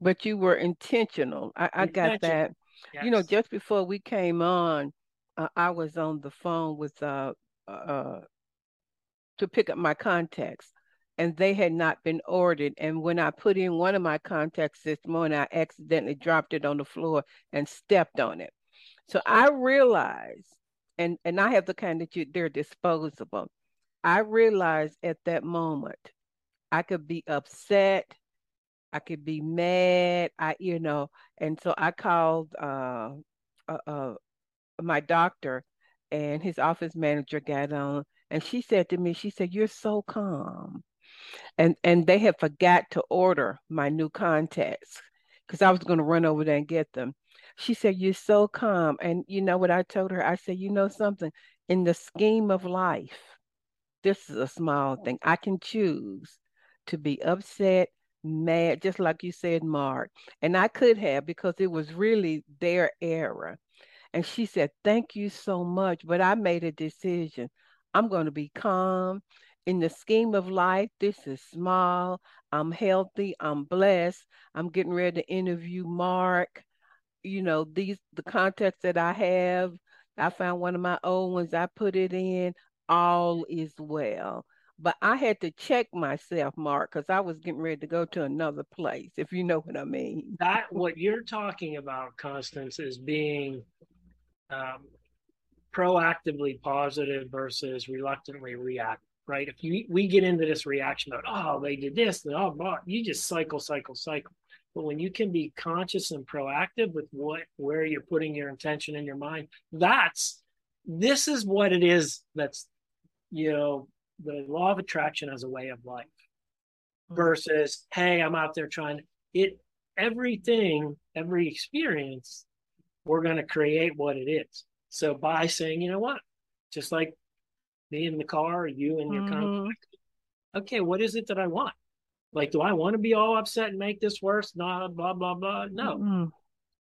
But you were intentional. I, I intentional. got that. Yes. You know, just before we came on, uh, I was on the phone with uh, uh, to pick up my contacts, and they had not been ordered. And when I put in one of my contacts this morning, I accidentally dropped it on the floor and stepped on it. So I realized, and and I have the kind that you they're disposable. I realized at that moment I could be upset, I could be mad, I you know, and so I called uh, uh, uh my doctor and his office manager got on and she said to me, she said, You're so calm. And and they had forgot to order my new contacts because I was going to run over there and get them. She said, You're so calm. And you know what I told her? I said, You know something? In the scheme of life, this is a small thing. I can choose to be upset, mad, just like you said, Mark. And I could have because it was really their error. And she said, Thank you so much. But I made a decision. I'm going to be calm. In the scheme of life, this is small. I'm healthy. I'm blessed. I'm getting ready to interview Mark you know, these the contacts that I have, I found one of my old ones, I put it in, all is well. But I had to check myself, Mark, because I was getting ready to go to another place, if you know what I mean. That what you're talking about, Constance, is being um, proactively positive versus reluctantly reactive, right? If you we get into this reaction mode, oh, they did this, and oh, you just cycle, cycle, cycle. But when you can be conscious and proactive with what where you're putting your intention in your mind, that's this is what it is that's you know the law of attraction as a way of life mm-hmm. versus hey i'm out there trying it everything every experience we're going to create what it is so by saying you know what just like me in the car you in your mm-hmm. conflict okay what is it that i want like do i want to be all upset and make this worse? Nah blah blah blah. No. Mm-hmm.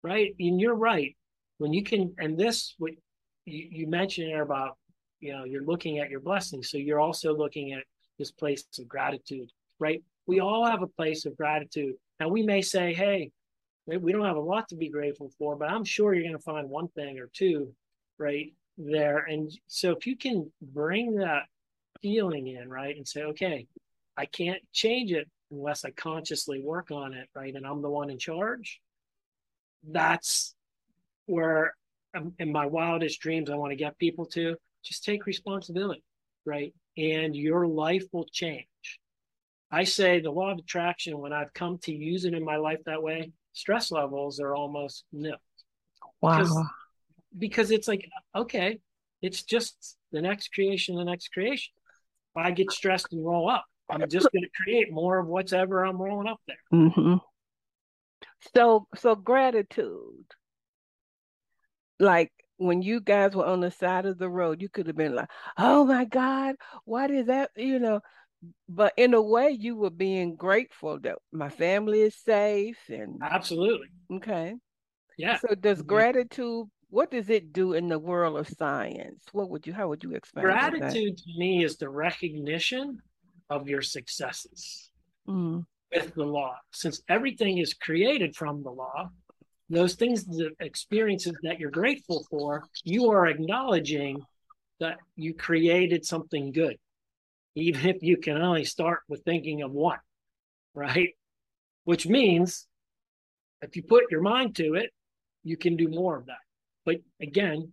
right? And you're right. When you can and this what you, you mentioned there about you know you're looking at your blessings so you're also looking at this place of gratitude right? We all have a place of gratitude. Now we may say hey we don't have a lot to be grateful for but i'm sure you're going to find one thing or two right there. And so if you can bring that feeling in right and say okay i can't change it unless i consciously work on it right and i'm the one in charge that's where um, in my wildest dreams I want to get people to just take responsibility, right? And your life will change. I say the law of attraction, when I've come to use it in my life that way, stress levels are almost nil. Wow. Because, because it's like, okay, it's just the next creation, the next creation. I get stressed and roll up, I'm just going to create more of whatever I'm rolling up there. Mm-hmm. So, so gratitude like when you guys were on the side of the road, you could have been like, "Oh my God, why did that?" You know, but in a way, you were being grateful that my family is safe and absolutely okay. Yeah. So does gratitude? What does it do in the world of science? What would you? How would you explain? Gratitude to me is the recognition of your successes mm. with the law. Since everything is created from the law, those things, the experiences that you're grateful for, you are acknowledging that you created something good, even if you can only start with thinking of one, right? Which means if you put your mind to it, you can do more of that. But again,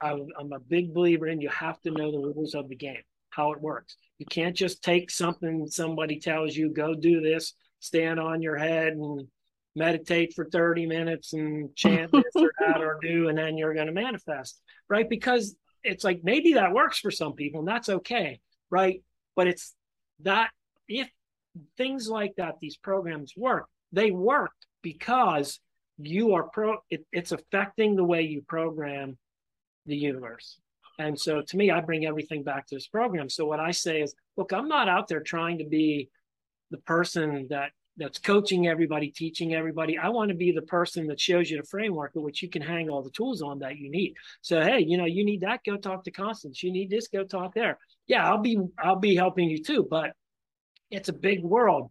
I'm a big believer in you have to know the rules of the game, how it works. You can't just take something somebody tells you, go do this, stand on your head and meditate for 30 minutes and chant this or that or do, and then you're going to manifest, right? Because it's like maybe that works for some people and that's okay, right? But it's that if things like that, these programs work, they work because you are pro, it, it's affecting the way you program the universe. And so to me, I bring everything back to this program. So what I say is, look, I'm not out there trying to be the person that that's coaching everybody, teaching everybody. I want to be the person that shows you the framework in which you can hang all the tools on that you need. So hey, you know, you need that, go talk to Constance. You need this, go talk there. Yeah, I'll be I'll be helping you too, but it's a big world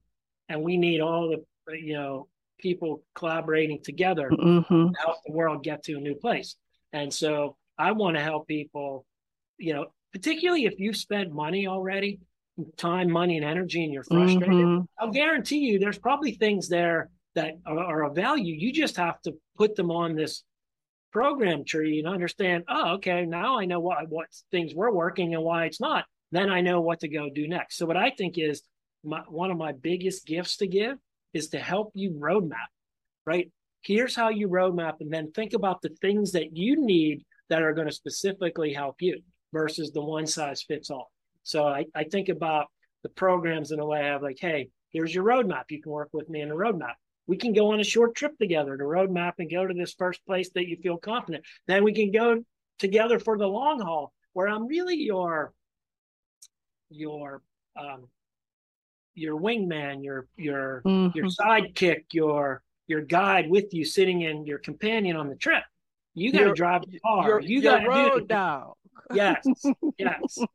and we need all the you know people collaborating together mm-hmm. to help the world get to a new place. And so I want to help people, you know, particularly if you've spent money already time, money, and energy, and you're frustrated, mm-hmm. I'll guarantee you there's probably things there that are, are, of value. You just have to put them on this program tree and understand, oh, okay, now I know what what things were working and why it's not. Then I know what to go do next. So what I think is my, one of my biggest gifts to give is to help you roadmap, right? Here's how you roadmap, and then think about the things that you need that are going to specifically help you versus the one size fits all. So I, I think about the programs in a way of like, hey, here's your roadmap. You can work with me in a roadmap. We can go on a short trip together to roadmap and go to this first place that you feel confident. Then we can go together for the long haul, where I'm really your your um, your wingman, your your mm-hmm. your sidekick, your your guide with you, sitting in your companion on the trip. You got to drive the car. Your, you got road dog. Yes, yes.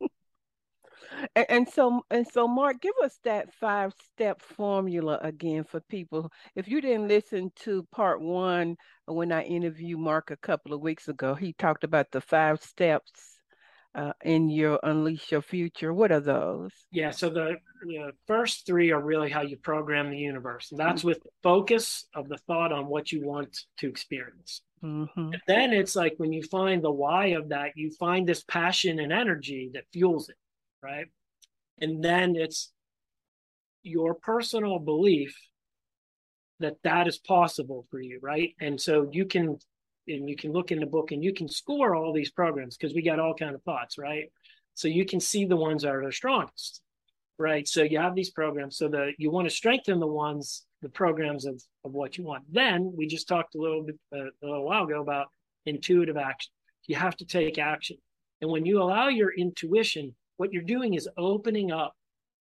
And, and, so and so Mark, give us that five step formula again for people. If you didn't listen to part one when I interviewed Mark a couple of weeks ago, he talked about the five steps uh, in your unleash your future. What are those? Yeah, so the, the first three are really how you program the universe. And that's with the focus of the thought on what you want to experience. Mm-hmm. then it's like when you find the why of that, you find this passion and energy that fuels it right? And then it's your personal belief that that is possible for you, right? And so you can and you can look in the book and you can score all these programs because we got all kind of thoughts, right? So you can see the ones that are the strongest, right? So you have these programs so that you want to strengthen the ones, the programs of, of what you want. Then we just talked a little bit uh, a little while ago about intuitive action. You have to take action. And when you allow your intuition, what you're doing is opening up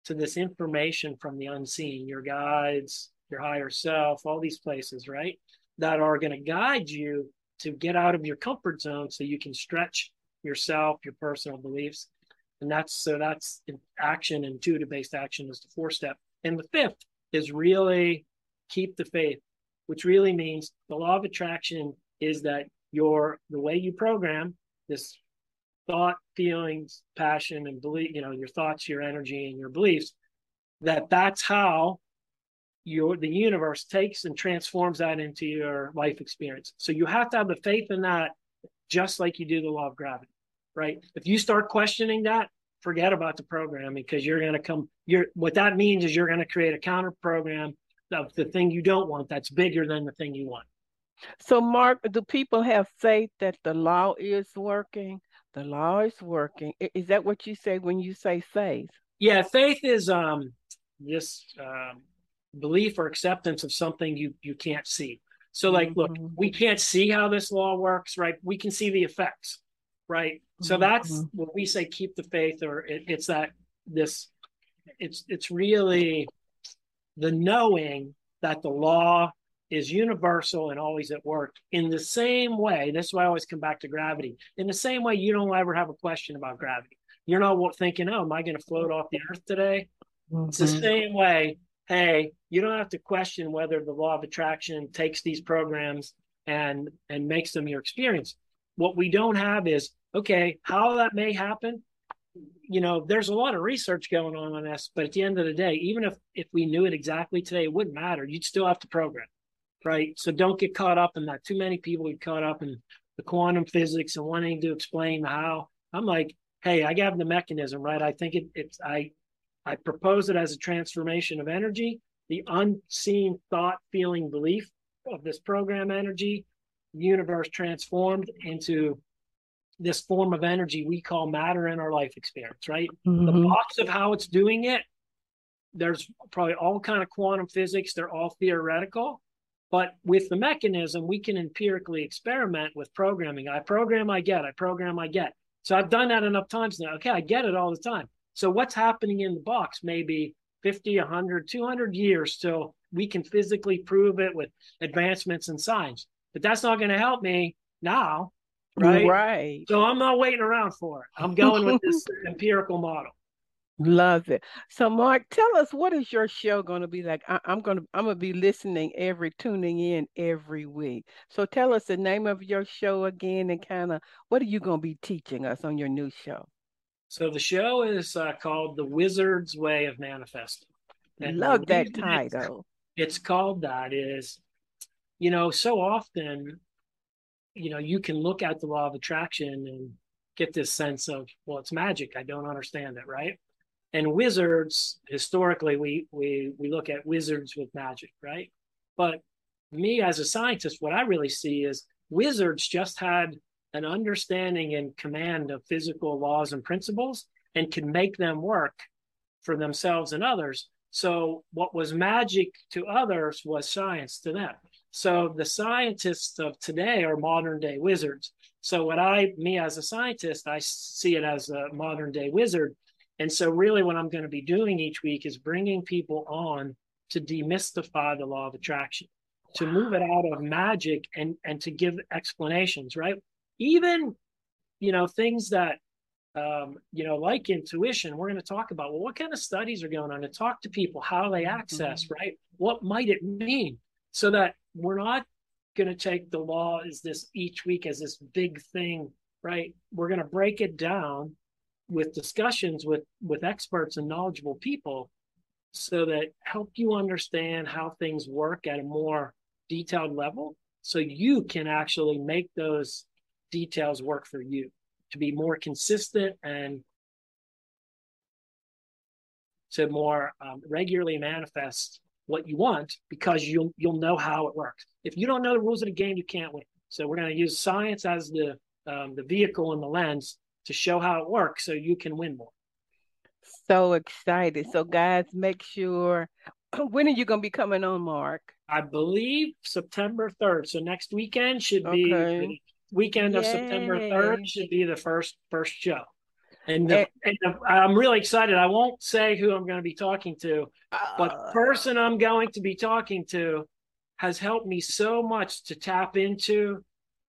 to this information from the unseen, your guides, your higher self, all these places, right? That are going to guide you to get out of your comfort zone so you can stretch yourself, your personal beliefs. And that's so that's action, intuitive based action is the fourth step. And the fifth is really keep the faith, which really means the law of attraction is that your the way you program this thought, feelings, passion, and belief, you know, your thoughts, your energy, and your beliefs, that that's how your the universe takes and transforms that into your life experience. So you have to have the faith in that, just like you do the law of gravity, right? If you start questioning that, forget about the program because you're going to come. You're what that means is you're going to create a counter program of the thing you don't want that's bigger than the thing you want. So, Mark, do people have faith that the law is working? The law is working. Is that what you say when you say faith? Yeah, faith is um this um, belief or acceptance of something you you can't see. So, like, mm-hmm. look, we can't see how this law works, right? We can see the effects, right? So mm-hmm. that's when we say keep the faith, or it, it's that this, it's it's really the knowing that the law is universal and always at work in the same way. This is why I always come back to gravity. In the same way, you don't ever have a question about gravity. You're not thinking, oh, am I going to float off the earth today? Mm-hmm. It's the mm-hmm. same way. Hey, you don't have to question whether the law of attraction takes these programs and and makes them your experience. What we don't have is okay, how that may happen. You know, there's a lot of research going on on this, but at the end of the day, even if if we knew it exactly today, it wouldn't matter. You'd still have to program right? So don't get caught up in that. Too many people get caught up in the quantum physics and wanting to explain how. I'm like, hey, I got the mechanism, right? I think it, it's I I propose it as a transformation of energy, the unseen thought, feeling, belief of this program energy, universe transformed into this form of energy we call matter in our life experience, right? Mm-hmm. The box of how it's doing it, there's probably all kind of quantum physics, they're all theoretical but with the mechanism, we can empirically experiment with programming. I program, I get, I program, I get. So I've done that enough times now. Okay, I get it all the time. So what's happening in the box maybe 50, 100, 200 years till we can physically prove it with advancements in science. But that's not going to help me now, right? Right. So I'm not waiting around for it. I'm going with this empirical model. Love it. So, Mark, tell us what is your show going to be like? I, am going to I'm going to be listening every tuning in every week. So, tell us the name of your show again, and kind of what are you going to be teaching us on your new show? So, the show is uh, called The Wizard's Way of Manifesting. And Love that title. It's, it's called that is, you know, so often, you know, you can look at the law of attraction and get this sense of, well, it's magic. I don't understand it, right? and wizards historically we we we look at wizards with magic right but me as a scientist what i really see is wizards just had an understanding and command of physical laws and principles and can make them work for themselves and others so what was magic to others was science to them so the scientists of today are modern day wizards so what i me as a scientist i see it as a modern day wizard and so, really, what I'm going to be doing each week is bringing people on to demystify the law of attraction, to move it out of magic and and to give explanations. Right? Even, you know, things that, um, you know, like intuition. We're going to talk about well, what kind of studies are going on, to talk to people how they access. Mm-hmm. Right? What might it mean? So that we're not going to take the law as this each week as this big thing. Right? We're going to break it down with discussions with with experts and knowledgeable people so that help you understand how things work at a more detailed level so you can actually make those details work for you to be more consistent and to more um, regularly manifest what you want because you'll you'll know how it works if you don't know the rules of the game you can't win So we're going to use science as the um, the vehicle and the lens to show how it works, so you can win more. So excited! So guys, make sure. When are you going to be coming on, Mark? I believe September third. So next weekend should be okay. weekend of September third should be the first first show. And, the, and the, I'm really excited. I won't say who I'm going to be talking to, but the uh. person I'm going to be talking to has helped me so much to tap into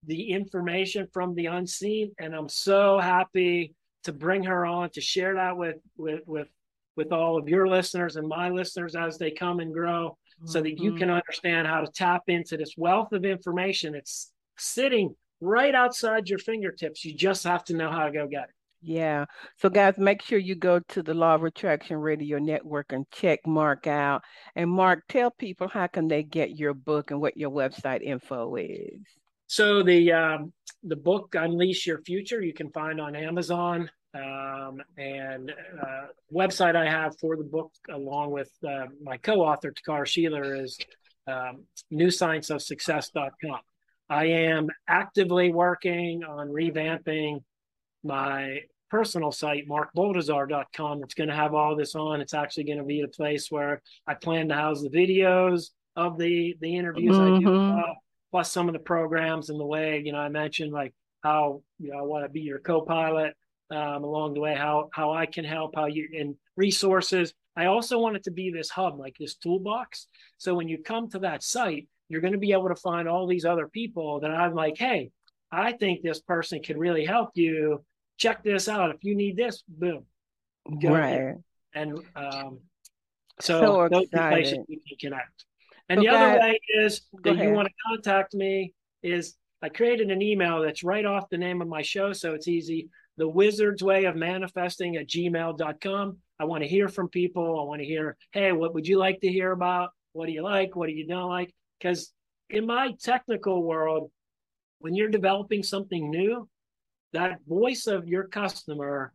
the information from the unseen. And I'm so happy to bring her on to share that with with with with all of your listeners and my listeners as they come and grow mm-hmm. so that you can mm-hmm. understand how to tap into this wealth of information it's sitting right outside your fingertips you just have to know how to go get it yeah. So, guys, make sure you go to the Law of Attraction Radio Network and check Mark out. And Mark, tell people how can they get your book and what your website info is. So the um, the book Unleash Your Future you can find on Amazon. Um, and uh, website I have for the book, along with uh, my co-author Takar Sheeler, is um, newscienceofsuccess.com. I am actively working on revamping my personal site, markboldizar.com. It's going to have all this on. It's actually going to be a place where I plan to house the videos of the the interviews mm-hmm. I do, mm-hmm. uh, plus some of the programs and the way you know I mentioned like how you know I want to be your co-pilot um, along the way, how how I can help, how you and resources. I also want it to be this hub, like this toolbox. So when you come to that site, you're going to be able to find all these other people that I'm like, hey, I think this person can really help you check this out. If you need this, boom. Go right. Ahead. And um, so, so those places we can connect. And okay. the other way is that you want to contact me is I created an email that's right off the name of my show, so it's easy. The Wizard's Way of Manifesting at gmail.com. I want to hear from people. I want to hear, hey, what would you like to hear about? What do you like? What do you don't like? Because in my technical world, when you're developing something new, that voice of your customer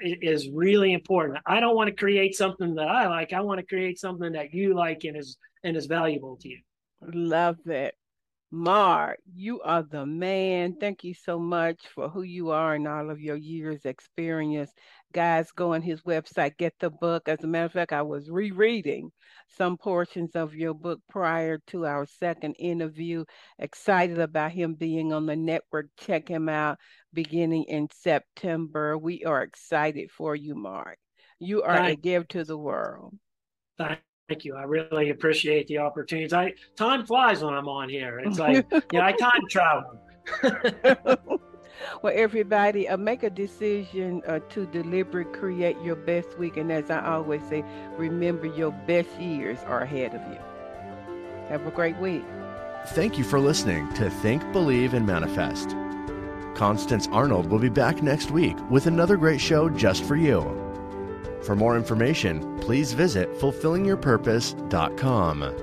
is really important. I don't want to create something that I like. I want to create something that you like and is and is valuable to you. Love it. Mark, you are the man. Thank you so much for who you are and all of your years experience. Guys, go on his website, get the book. As a matter of fact, I was rereading some portions of your book prior to our second interview. Excited about him being on the network. Check him out beginning in September. We are excited for you, Mark. You are Thank- a gift to the world. Thank you. I really appreciate the opportunities. I time flies when I'm on here. It's like yeah, I time travel. well, everybody, uh, make a decision uh, to deliberately create your best week. And as I always say, remember your best years are ahead of you. Have a great week. Thank you for listening to Think, Believe, and Manifest. Constance Arnold will be back next week with another great show just for you. For more information, please visit fulfillingyourpurpose.com.